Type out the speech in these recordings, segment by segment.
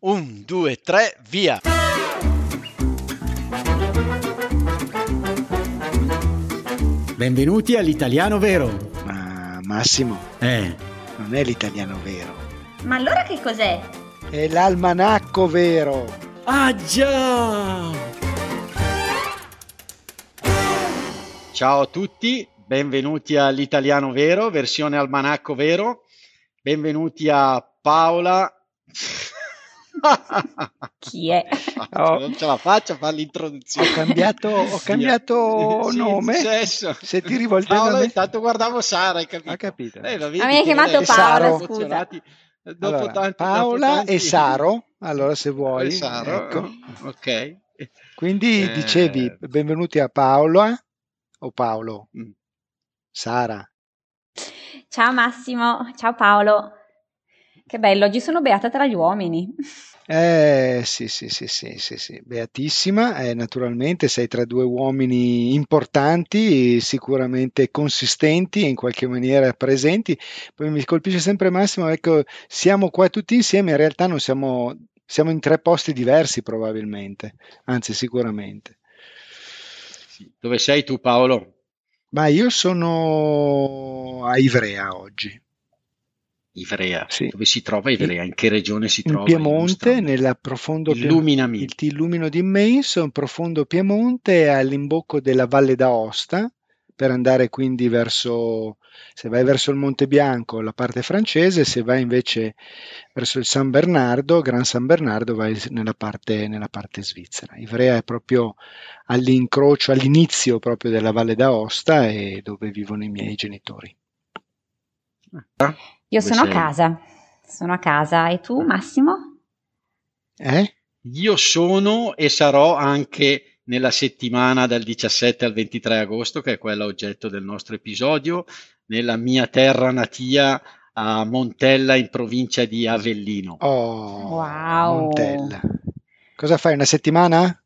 Un, due, tre, via! Benvenuti all'italiano vero. Ma Massimo, Eh, non è l'italiano vero, Ma allora che cos'è? è l'almanacco vero. ah già! Ciao a tutti, benvenuti all'Italiano Vero, versione almanacco vero. Benvenuti a Paola. Chi è? Oh. Non ce la faccio a fare Ho l'introduzione. cambiato, ho cambiato Sì, nome. Successo. Se ti rivolgevi a Paola, me- intanto guardavo Sara, hai capito? Ho capito. Eh, Ma mi hai chiamato Saro, scusa. Dopo Allora, tanti- Paola dopo tanti- e Saro, allora se vuoi. Saro, ecco. ok. Quindi Eh. dicevi benvenuti a Paola o Paolo? Mm. Sara. Ciao Massimo, ciao Paolo. Che bello, oggi sono beata tra gli uomini. Eh sì, sì, sì, sì, sì, sì. Beatissima, eh, naturalmente sei tra due uomini importanti, sicuramente consistenti e in qualche maniera presenti. Poi mi colpisce sempre Massimo, ecco, siamo qua tutti insieme, in realtà non siamo, siamo in tre posti diversi probabilmente, anzi sicuramente. Dove sei tu Paolo? Ma io sono a Ivrea oggi, Ivrea. Sì. Dove si trova Ivrea? In che regione si in trova? Piemonte, Illustrami. nel profondo Illuminami. il- ti illumino di immenso, un profondo Piemonte all'imbocco della Valle d'Aosta per andare quindi verso, se vai verso il Monte Bianco, la parte francese, se vai invece verso il San Bernardo, Gran San Bernardo, vai nella parte, nella parte svizzera. Ivrea è proprio all'incrocio, all'inizio proprio della Valle d'Aosta e dove vivono i miei genitori. Io sono a sei? casa, sono a casa. E tu Massimo? Eh? Io sono e sarò anche nella settimana dal 17 al 23 agosto, che è quella oggetto del nostro episodio, nella mia terra natia a Montella in provincia di Avellino. Oh, Wow. Montella. Cosa fai? Una settimana?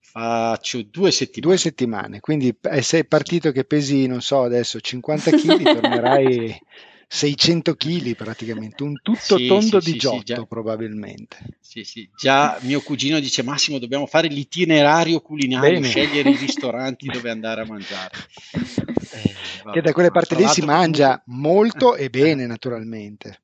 Faccio due settimane. Due settimane, quindi eh, sei partito che pesi, non so, adesso 50 kg, tornerai 600 kg praticamente, un tutto Sì, tondo sì, di sì, giotto già. probabilmente. Sì, sì. Già mio cugino dice Massimo, dobbiamo fare l'itinerario culinario, Bene. scegliere i ristoranti dove andare a mangiare. Eh, vabbè, Che da quelle parti lì si mangia molto e bene naturalmente.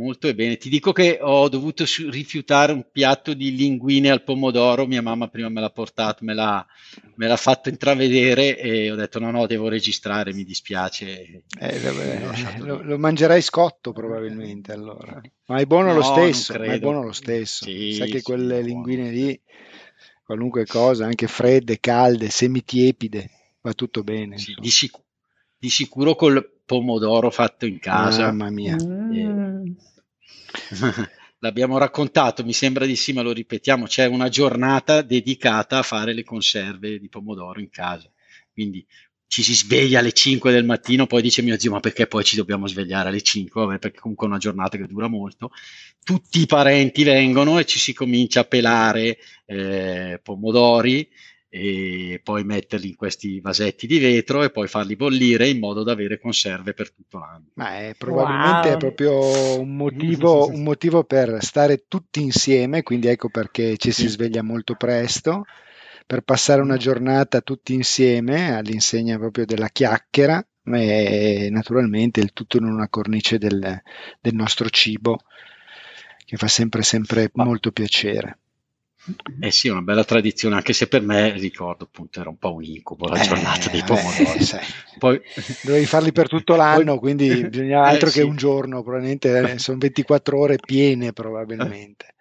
Molto e bene. Ti dico che ho dovuto su- rifiutare un piatto di linguine al pomodoro. Mia mamma prima me l'ha portato, me l'ha, me l'ha fatto intravedere e ho detto no, no, devo registrare, mi dispiace. Eh, vabbè, lasciato lo, lo mangerai scotto probabilmente allora. Ma è buono lo No, non stesso, ma è buono lo stesso. Sì, Sai che sì, quelle buono. linguine lì, qualunque cosa, anche fredde, calde, semitiepide, va tutto bene. Sì, di, sic- di sicuro col pomodoro fatto in casa. Mamma mia. Mm. L'abbiamo raccontato, mi sembra di sì, ma lo ripetiamo. C'è una giornata dedicata a fare le conserve di pomodoro in casa. Quindi ci si sveglia alle 5 del mattino, poi dice mio zio, ma perché poi ci dobbiamo svegliare alle 5? Vabbè, perché comunque è una giornata che dura molto. Tutti i parenti vengono e ci si comincia a pelare eh, pomodori e poi metterli in questi vasetti di vetro e poi farli bollire in modo da avere conserve per tutto l'anno. Ma è, probabilmente è Wow. proprio un motivo, un motivo per stare tutti insieme, quindi ecco perché ci si sveglia molto presto, per passare una giornata tutti insieme all'insegna proprio della chiacchiera e naturalmente il tutto in una cornice del, del nostro cibo che fa sempre, sempre Ma- molto piacere. Eh sì, è una bella tradizione, anche se per me, ricordo appunto, era un po' un incubo la Eh, giornata dei pomodori. sai. Poi, Dovevi farli per tutto l'anno, quindi bisogna altro Eh, che sì. un giorno, probabilmente eh, sono 24 ore piene probabilmente.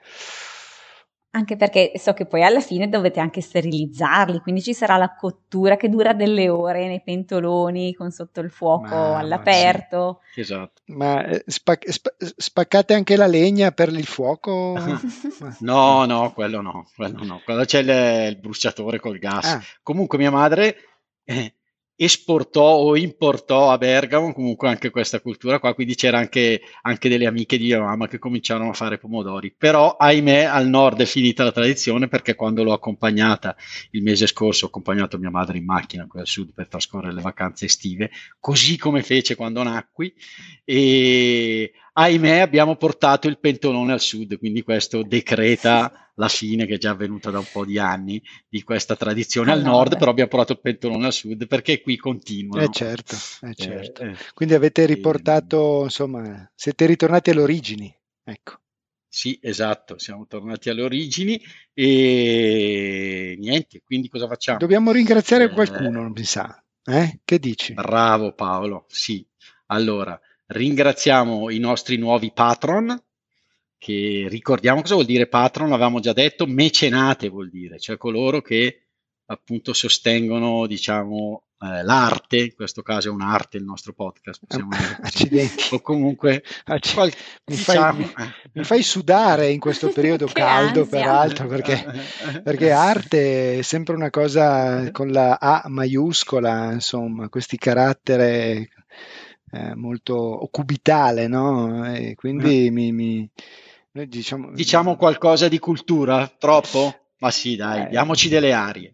Anche perché so che poi alla fine dovete anche sterilizzarli, quindi ci sarà la cottura che dura delle ore nei pentoloni con sotto il fuoco Mamma, all'aperto. esatto. Ma eh, spac- spa- spaccate anche la legna per il fuoco? Ma- No, no, quello no, quello no. Quello c'è il, il bruciatore col gas. Ah, Comunque mia madre eh, esportò o importò a Bergamo comunque anche questa cultura qua, quindi c'era anche, anche delle amiche di mia mamma che cominciarono a fare pomodori. Però, ahimè, al nord è finita la tradizione perché quando l'ho accompagnata il mese scorso, ho accompagnato mia madre in macchina qui al sud per trascorrere le vacanze estive, così come fece quando nacqui, e ahimè abbiamo portato il pentolone al sud, quindi questo decreta la fine che è già avvenuta da un po' di anni di questa tradizione al, al nord, però abbiamo portato il pentolone al sud perché qui continua. Eh certo, eh certo. Eh, eh. Quindi avete riportato, e... insomma, siete ritornati alle origini, ecco. Sì, esatto, siamo tornati alle origini e niente, quindi cosa facciamo? Dobbiamo ringraziare eh, qualcuno, mi sa. Eh? Che dici? Bravo Paolo, sì. Allora, ringraziamo i nostri nuovi patron, che ricordiamo cosa vuol dire patron, l'avevamo già detto, mecenate vuol dire, cioè coloro che appunto sostengono, diciamo, eh, l'arte, in questo caso è un'arte il nostro podcast, possiamo dire Accidenti. o comunque Acc- qual- mi, diciamo, fai, mi, mi, fai, sudare in questo periodo caldo ansia. peraltro perché, perché, arte è sempre una cosa con la A maiuscola, insomma, questi caratteri eh, molto cubitale, no? E quindi eh. mi, mi diciamo, diciamo qualcosa di cultura, troppo? Ma sì, dai, eh. diamoci delle arie.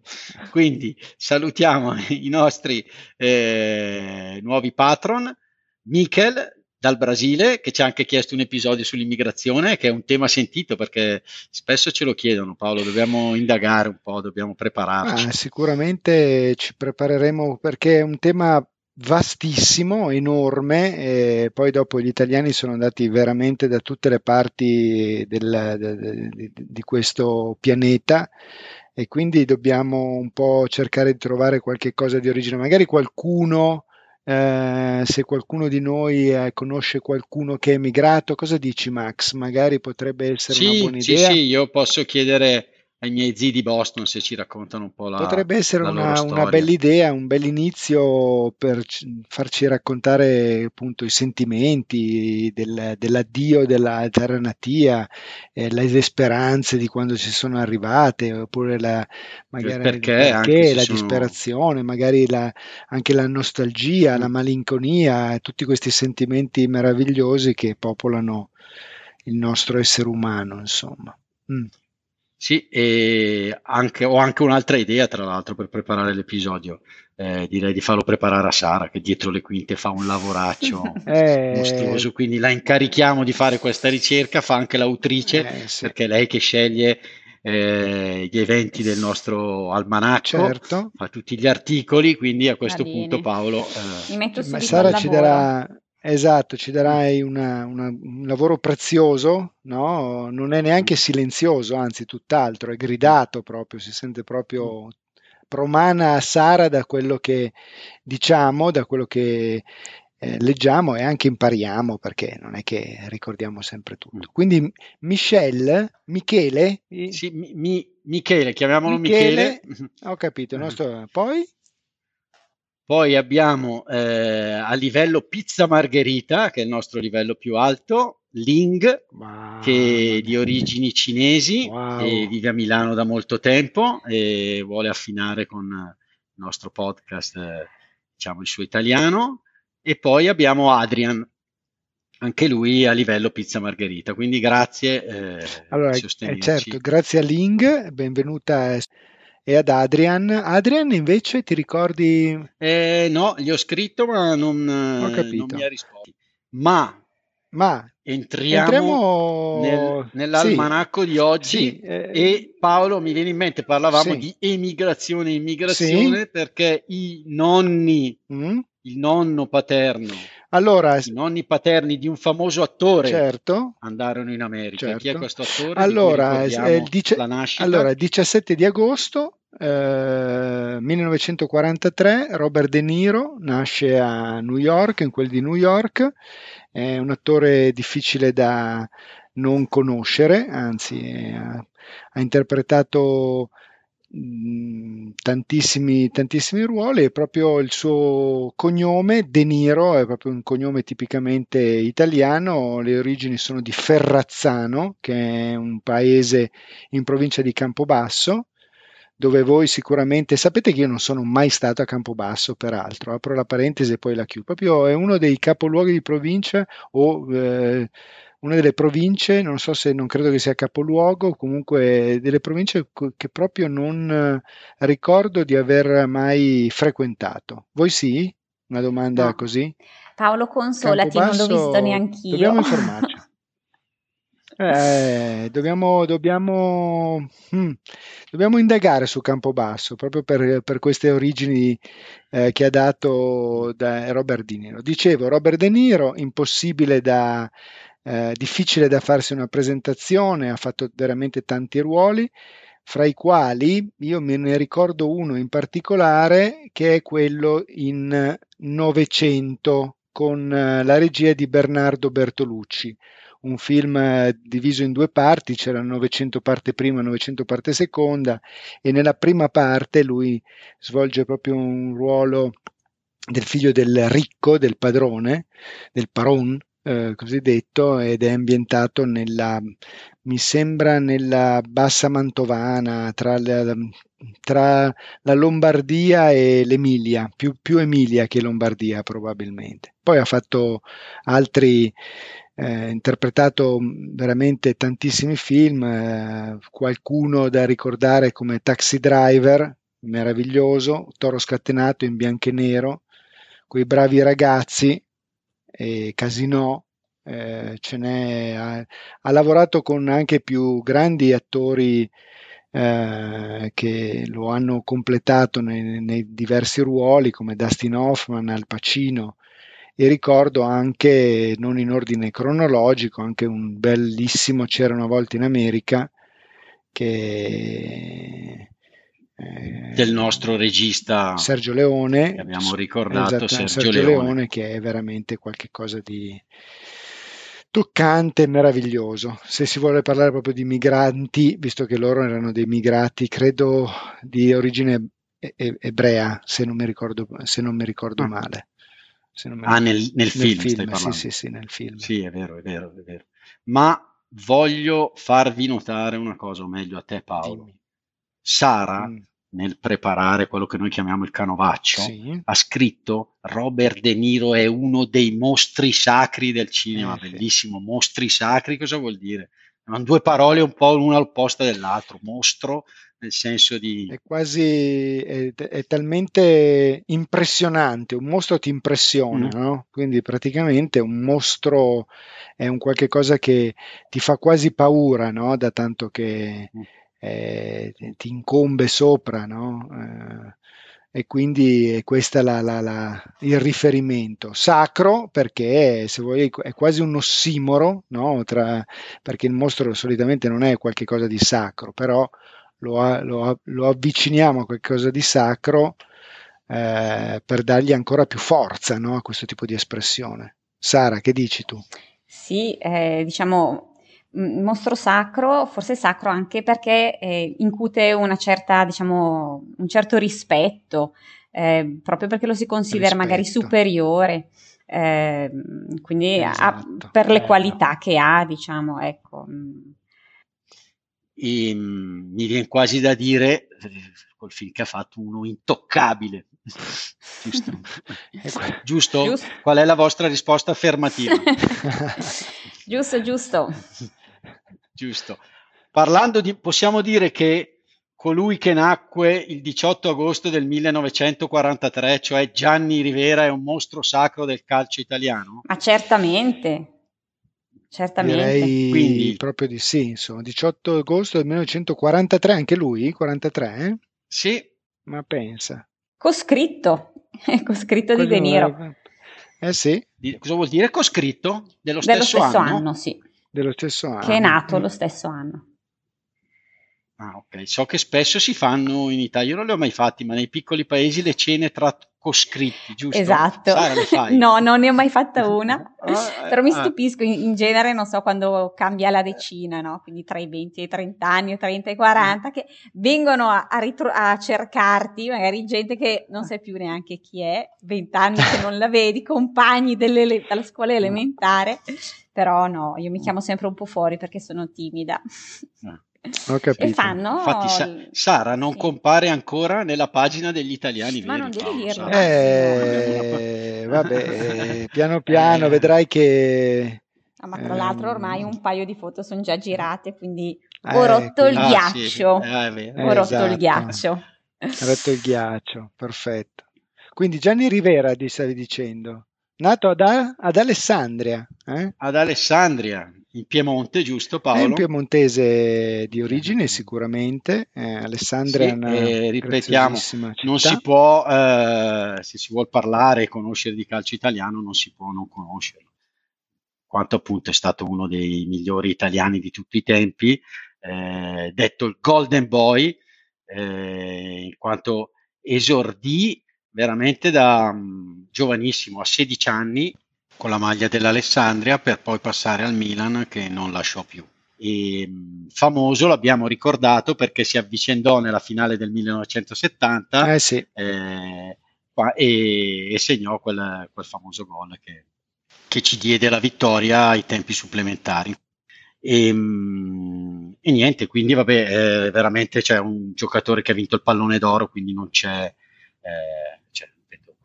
Quindi salutiamo i nostri eh, nuovi patron, Michel dal Brasile, che ci ha anche chiesto un episodio sull'immigrazione, che è un tema sentito perché spesso ce lo chiedono, Paolo, dobbiamo indagare un po', dobbiamo prepararci. Ah, sicuramente ci prepareremo perché è un tema vastissimo, enorme, e poi dopo gli italiani sono andati veramente da tutte le parti del, de, de, di questo pianeta e quindi dobbiamo un po' cercare di trovare qualche cosa di origine. Magari qualcuno, eh, se qualcuno di noi eh, conosce qualcuno che è emigrato, cosa dici Max? Magari potrebbe essere sì, una buona sì, idea. Sì, io posso chiedere ai miei zii di Boston se ci raccontano un po' la Potrebbe essere la una, una bella idea, un bel inizio per farci raccontare appunto i sentimenti del, dell'addio della terra natia, eh, le speranze di quando ci sono arrivate, oppure la, magari perché, perché la sono... disperazione, magari la, anche la nostalgia, mm. la malinconia, tutti questi sentimenti meravigliosi che popolano il nostro essere umano, insomma. Mm. Sì, e anche, ho anche un'altra idea, tra l'altro, per preparare l'episodio. Eh, direi di farlo preparare a Sara, che dietro le quinte fa un lavoraccio eh... mostruoso. Quindi la incarichiamo di fare questa ricerca, fa anche l'autrice, eh, sì. perché è lei che sceglie eh, gli eventi del nostro almanaccio, certo. fa tutti gli articoli. Quindi a questo punto, Paolo, eh, mi metto subito Sara ci darà Esatto, ci darai una, una, un lavoro prezioso, no? non è neanche silenzioso, anzi tutt'altro, è gridato proprio, si sente proprio promana Sara da quello che diciamo, da quello che eh, leggiamo e anche impariamo perché non è che ricordiamo sempre tutto. Quindi Michelle, Michele? Sì, mi, mi, Michele, chiamiamolo Michele. Michele. Ho capito, nostro, poi? Poi abbiamo eh, a livello pizza margherita, che è il nostro livello più alto, Ling, wow. che è di origini cinesi wow. e vive a Milano da molto tempo e vuole affinare con il nostro podcast, eh, diciamo, il suo italiano. E poi abbiamo Adrian, anche lui a livello pizza margherita. Quindi grazie. Eh, allora, eh, certo, grazie a Ling, benvenuta e ad Adrian. Adrian invece ti ricordi? Eh, no, gli ho scritto ma non, non mi ha risposto. Ma, ma entriamo, entriamo... Nel, nell'almanacco sì, di oggi sì, eh... e Paolo mi viene in mente, parlavamo sì. di emigrazione immigrazione perché i nonni, mm? il nonno paterno allora, I nonni paterni di un famoso attore certo, andarono in America. Certo. Chi è certo. questo attore? Allora, il dice- allora, 17 di agosto eh, 1943 Robert De Niro nasce a New York, in quel di New York, è un attore difficile da non conoscere, anzi ha, ha interpretato tantissimi, tantissimi ruoli e proprio il suo cognome, De Niro, è proprio un cognome tipicamente italiano, le origini sono di Ferrazzano, che è un paese in provincia di Campobasso, dove voi sicuramente sapete che io non sono mai stato a Campobasso, peraltro, apro la parentesi e poi la chiudo, proprio è uno dei capoluoghi di provincia o eh, una delle province, non so se non credo che sia capoluogo, comunque delle province che proprio non eh, ricordo di aver mai frequentato. Voi sì? Una domanda no. così? Paolo, consolati, non l'ho visto neanch'io. Dobbiamo informarci. Eh, dobbiamo, dobbiamo, hmm, dobbiamo, indagare su Campobasso proprio per, per queste origini eh, che ha dato da Robert De Niro. Dicevo, Robert De Niro, impossibile da, eh, difficile da farsi una presentazione, ha fatto veramente tanti ruoli, fra i quali io me ne ricordo uno in particolare che è quello in Novecento con eh, la regia di Bernardo Bertolucci. Un film eh, diviso in due parti, c'era 900 parte prima e 900 parte seconda e nella prima parte lui svolge proprio un ruolo del figlio del ricco, del padrone, del paron, eh, cosiddetto, ed è ambientato nella, mi sembra, nella bassa mantovana, tra la, tra la Lombardia e l'Emilia, più, più Emilia che Lombardia probabilmente. Poi ha fatto altri eh, interpretato veramente tantissimi film, eh, qualcuno da ricordare come Taxi Driver, meraviglioso, Toro scatenato in bianco e nero, quei bravi ragazzi, e Casino, eh, ce n'è, ha, ha, lavorato con anche più grandi attori eh, che lo hanno completato nei, nei, diversi ruoli come Dustin Hoffman, Al Pacino, e ricordo anche, non in ordine cronologico, anche un bellissimo C'era una volta in America che eh, del nostro regista Sergio Leone che abbiamo ricordato esatto, Sergio, Sergio Leone. Leone. che è veramente qualcosa di toccante e meraviglioso se si vuole parlare proprio di migranti visto che loro erano dei migrati credo di origine ebrea se non mi ricordo, se non mi ricordo ah. male ah, nel, nel, nel film, film sì, sì, sì, nel film. Sì, è vero, è vero, è vero. Ma voglio farvi notare una cosa, o meglio a te Paolo. Dimmi. Sara, mm. nel preparare quello che noi chiamiamo il canovaccio, sì. ha scritto Robert De Niro è uno dei mostri sacri del cinema, eh, bellissimo, sì. mostri sacri cosa vuol dire? Sono due parole un po' l'una al posto dell'altro, mostro nel senso di... È quasi, è, è talmente impressionante, un mostro ti impressiona, mm. no? Quindi praticamente un mostro è un qualche cosa che ti fa quasi paura, no? Da tanto che mm. Eh, ti incombe sopra, no? Eh, e quindi è questo il riferimento. Sacro perché se vuoi è quasi un ossimoro, no? Tra, perché il mostro solitamente non è qualcosa di sacro, però lo, lo, lo avviciniamo a qualcosa di sacro eh, per dargli ancora più forza no, a questo tipo di espressione. Sara, che dici tu? Sì, eh, diciamo mostro sacro, forse sacro anche perché eh, incute una certa, diciamo, un certo rispetto, eh, proprio perché lo si considera rispetto. magari superiore, eh, quindi esatto. ha, per le qualità che ha, diciamo, ecco. E, mm, mi viene quasi da dire, col film che ha fatto, uno intoccabile. Giusto? giusto? giusto? Qual è la vostra risposta affermativa? giusto, giusto. Giusto. Parlando di, possiamo dire che colui che nacque il 18 agosto del 1943, cioè Gianni Rivera, è un mostro sacro del calcio italiano? Ma certamente. Certamente. Direi Quindi, proprio di sì, insomma, 18 agosto del 1943, anche lui? 43? Eh? Sì. Ma pensa. Coscritto, coscritto di De Niro. Eh sì. Cosa vuol dire coscritto? Dello stesso, Dello stesso anno? anno? sì. Dello stesso anno. Che è nato mm. lo stesso anno. Ah, ok. So che spesso si fanno in Italia, io non le ho mai fatti, ma nei piccoli paesi le cene tra coscritti, giusto? Esatto. no, non ne ho mai fatta una, ah, però mi ah. stupisco, in, in, genere non so quando cambia la decina, no? quindi tra i 20 e i 30 anni o 30 e i 40, che vengono a, a, ritro- a cercarti, magari gente che non sai più neanche chi è, 20 anni che non la vedi, compagni delle, della scuola elementare, però no, io mi chiamo sempre un po' fuori perché sono timida. Ah. Ho capito. E fanno... Infatti Sa- Sara non sì. compare ancora nella pagina degli italiani Ma veri. non devi dirlo. Eh, vabbè, piano piano eh. vedrai che... Ah, ma tra l'altro ormai un paio di foto sono già girate, quindi ho eh, rotto il ah, ghiaccio. Sì. Eh, ho rotto esatto. il ghiaccio. Ho rotto il ghiaccio, perfetto. Quindi Gianni Rivera ti stavi dicendo? Nato ad, ad Alessandria. Eh? Ad Alessandria, in Piemonte, giusto Paolo? È un piemontese di origine sicuramente, eh, Alessandria sì, è una eh, ripetiamo, non si può, eh, se si vuole parlare e conoscere di calcio italiano, non si può non conoscerlo. Quanto appunto è stato uno dei migliori italiani di tutti i tempi, eh, detto il Golden Boy, eh, in quanto esordì veramente da um, giovanissimo, a 16 anni, con la maglia dell'Alessandria per poi passare al Milan che non lasciò più. E, mm, famoso, l'abbiamo ricordato perché si avvicendò nella finale del 1970 eh sì. eh, e, e, segnò quel, quel famoso gol che, che, ci diede la vittoria ai tempi supplementari. E, mm, e niente, quindi vabbè, eh, veramente c'è un giocatore che ha vinto il pallone d'oro, quindi non c'è, eh,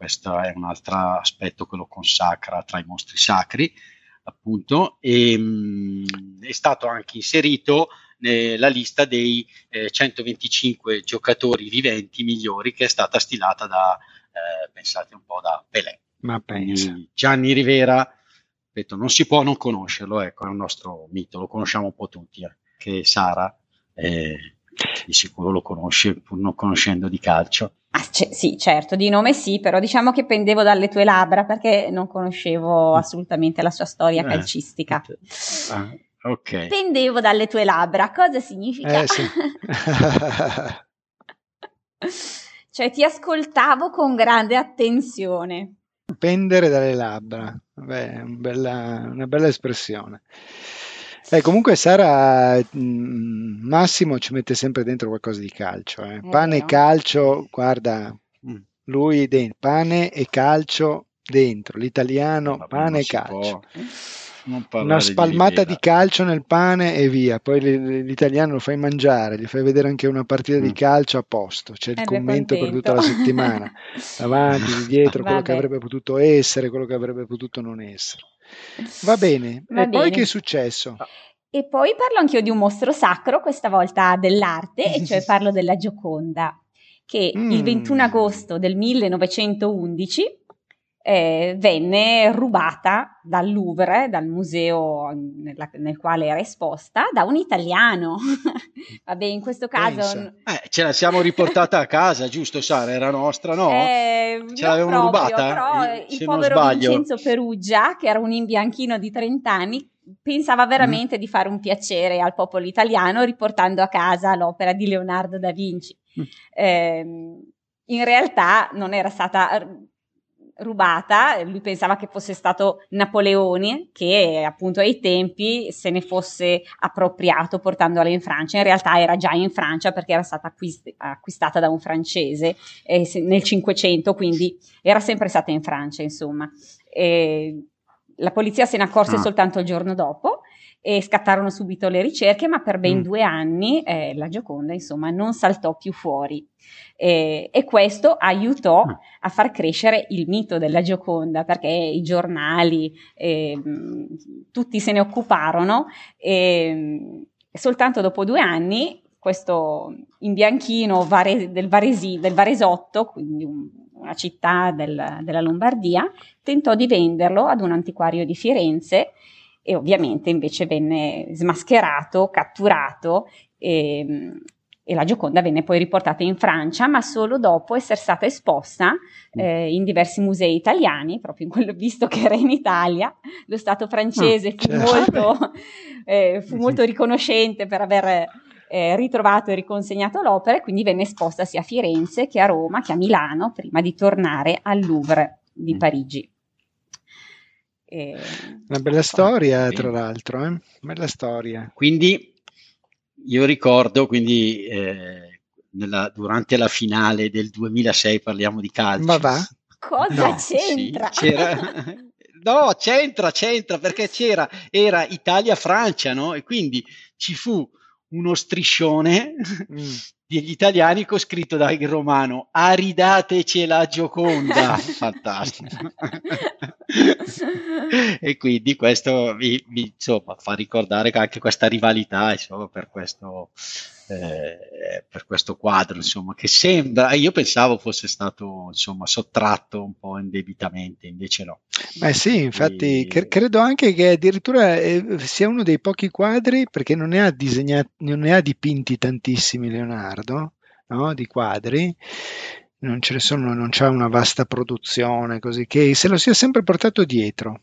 questo è un altro aspetto che lo consacra tra i mostri sacri, appunto, e mh, mm, è stato anche inserito nella lista dei eh, 125 giocatori viventi migliori che è stata stilata da, eh, pensate un po', da Pelé. Ma pensa. Gianni Rivera, ripeto, non si può non conoscerlo, ecco, è un nostro mito, lo conosciamo un po' tutti, eh, che Sara eh, di sicuro lo conosce pur non conoscendo di calcio. Ah, c- sì, certo, di nome sì, però diciamo che pendevo dalle tue labbra perché non conoscevo mm. assolutamente la sua storia eh, calcistica. Ah, ok. Pendevo dalle tue labbra, cosa significa? Eh, sì. cioè ti ascoltavo con grande attenzione. Pendere dalle labbra, Beh, una bella, una bella espressione. Eh, comunque Sara, mh, mm, Massimo ci mette sempre dentro qualcosa di calcio. Eh. Pane e calcio, guarda, mm. lui dentro, pane e calcio dentro, l'italiano, Vabbè, pane e calcio. Una spalmata di, di, calcio nel pane e via, poi l'italiano lo fai mangiare, gli fai vedere anche una partita mm. di calcio a posto, c'è il commento per tutta la settimana, davanti, di dietro, quello che avrebbe potuto essere, quello che avrebbe potuto non essere. Va bene, Va e bene. poi che è successo? E poi parlo anch'io di un mostro sacro, questa volta dell'arte, e cioè parlo della Gioconda, che mm. il 21 agosto del 1911 eh, venne rubata dal Louvre, dal museo nella, nel quale era esposta, da un italiano. Vabbè, in questo caso... Eh, ce la siamo riportata a casa, giusto Sara? Era nostra, no? Eh, ce l'avevano rubata? Però il povero Vincenzo Perugia, che era un imbianchino di 30 anni, pensava veramente mm. di fare un piacere al popolo italiano riportando a casa l'opera di Leonardo da Vinci. Mm. Eh, in realtà non era stata rubata, lui pensava che fosse stato Napoleone che appunto ai tempi se ne fosse appropriato portandola in Francia, in realtà era già in Francia perché era stata acquist- acquistata da un francese eh, nel Cinquecento, quindi era sempre stata in Francia insomma. E la polizia se ne accorse ah. soltanto il giorno dopo e scattarono subito le ricerche, ma per ben mm. due anni eh, la Gioconda, insomma, non saltò più fuori. Eh, e questo aiutò mm. a far crescere il mito della Gioconda, perché i giornali, eh, tutti se ne occuparono e soltanto dopo due anni questo imbianchino Vare, del, Varesi, del Varesotto, quindi un, una città del, della Lombardia, tentò di venderlo ad un antiquario di Firenze e ovviamente invece venne smascherato, catturato e, e, la Gioconda venne poi riportata in Francia, ma solo dopo essere stata esposta mm. eh, in diversi musei italiani, proprio in quello visto che era in Italia. Lo Stato francese ah, fu, certo. molto, eh, fu molto riconoscente per aver eh, ritrovato e riconsegnato l'opera e quindi venne esposta sia a Firenze che a Roma che a Milano prima di tornare al Louvre di mm. Parigi. E... Una bella storia, ah, tra l'altro, eh? bella storia. Quindi io ricordo, quindi eh, nella, durante la finale del 2006 parliamo di calcio. Ma va? Cosa no, c'entra? Sì, no, c'entra, c'entra perché c'era, era Italia-Francia, no? E quindi ci fu uno striscione mm. Degli italiani con scritto da in romano aridateci la Gioconda fantastico. E quindi questo mi, mi insomma, fa ricordare anche questa rivalità insomma, per questo eh, per questo quadro, insomma, che sembra, io pensavo fosse stato insomma, sottratto un po' indebitamente, invece no. Beh sì, infatti e... credo anche che addirittura eh, sia uno dei pochi quadri, perché non ne ha disegnati, non ne ha dipinti tantissimi Leonardo, no? di quadri, non ce ne sono, non c'è una vasta produzione, così che se lo sia sempre portato dietro.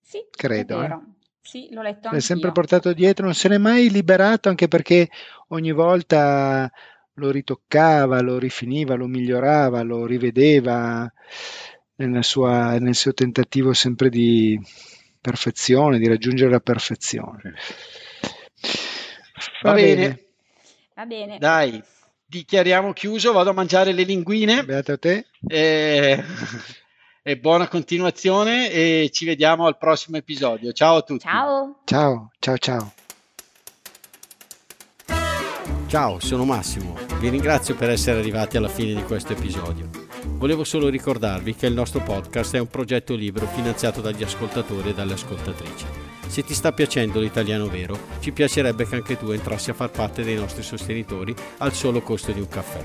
Sì, credo. Eh. Sì, l'ho letto anche. L'è sempre portato dietro, non se n'è mai liberato, anche perché ogni volta lo ritoccava, lo rifiniva, lo migliorava, lo rivedeva sua, nel suo tentativo sempre di perfezione, di raggiungere la perfezione. Va, Va bene. bene. Va bene. Dai, dichiariamo chiuso, vado a mangiare le linguine. Beato a te. E e buona continuazione e ci vediamo al prossimo episodio. Ciao a tutti. Ciao. Ciao, ciao, ciao. Ciao, sono Massimo. Vi ringrazio per essere arrivati alla fine di questo episodio. Volevo solo ricordarvi che il nostro podcast è un progetto libero finanziato dagli ascoltatori e dalle ascoltatrici. Se ti sta piacendo l'italiano vero, ci piacerebbe che anche tu entrassi a far parte dei nostri sostenitori al solo costo di un caffè.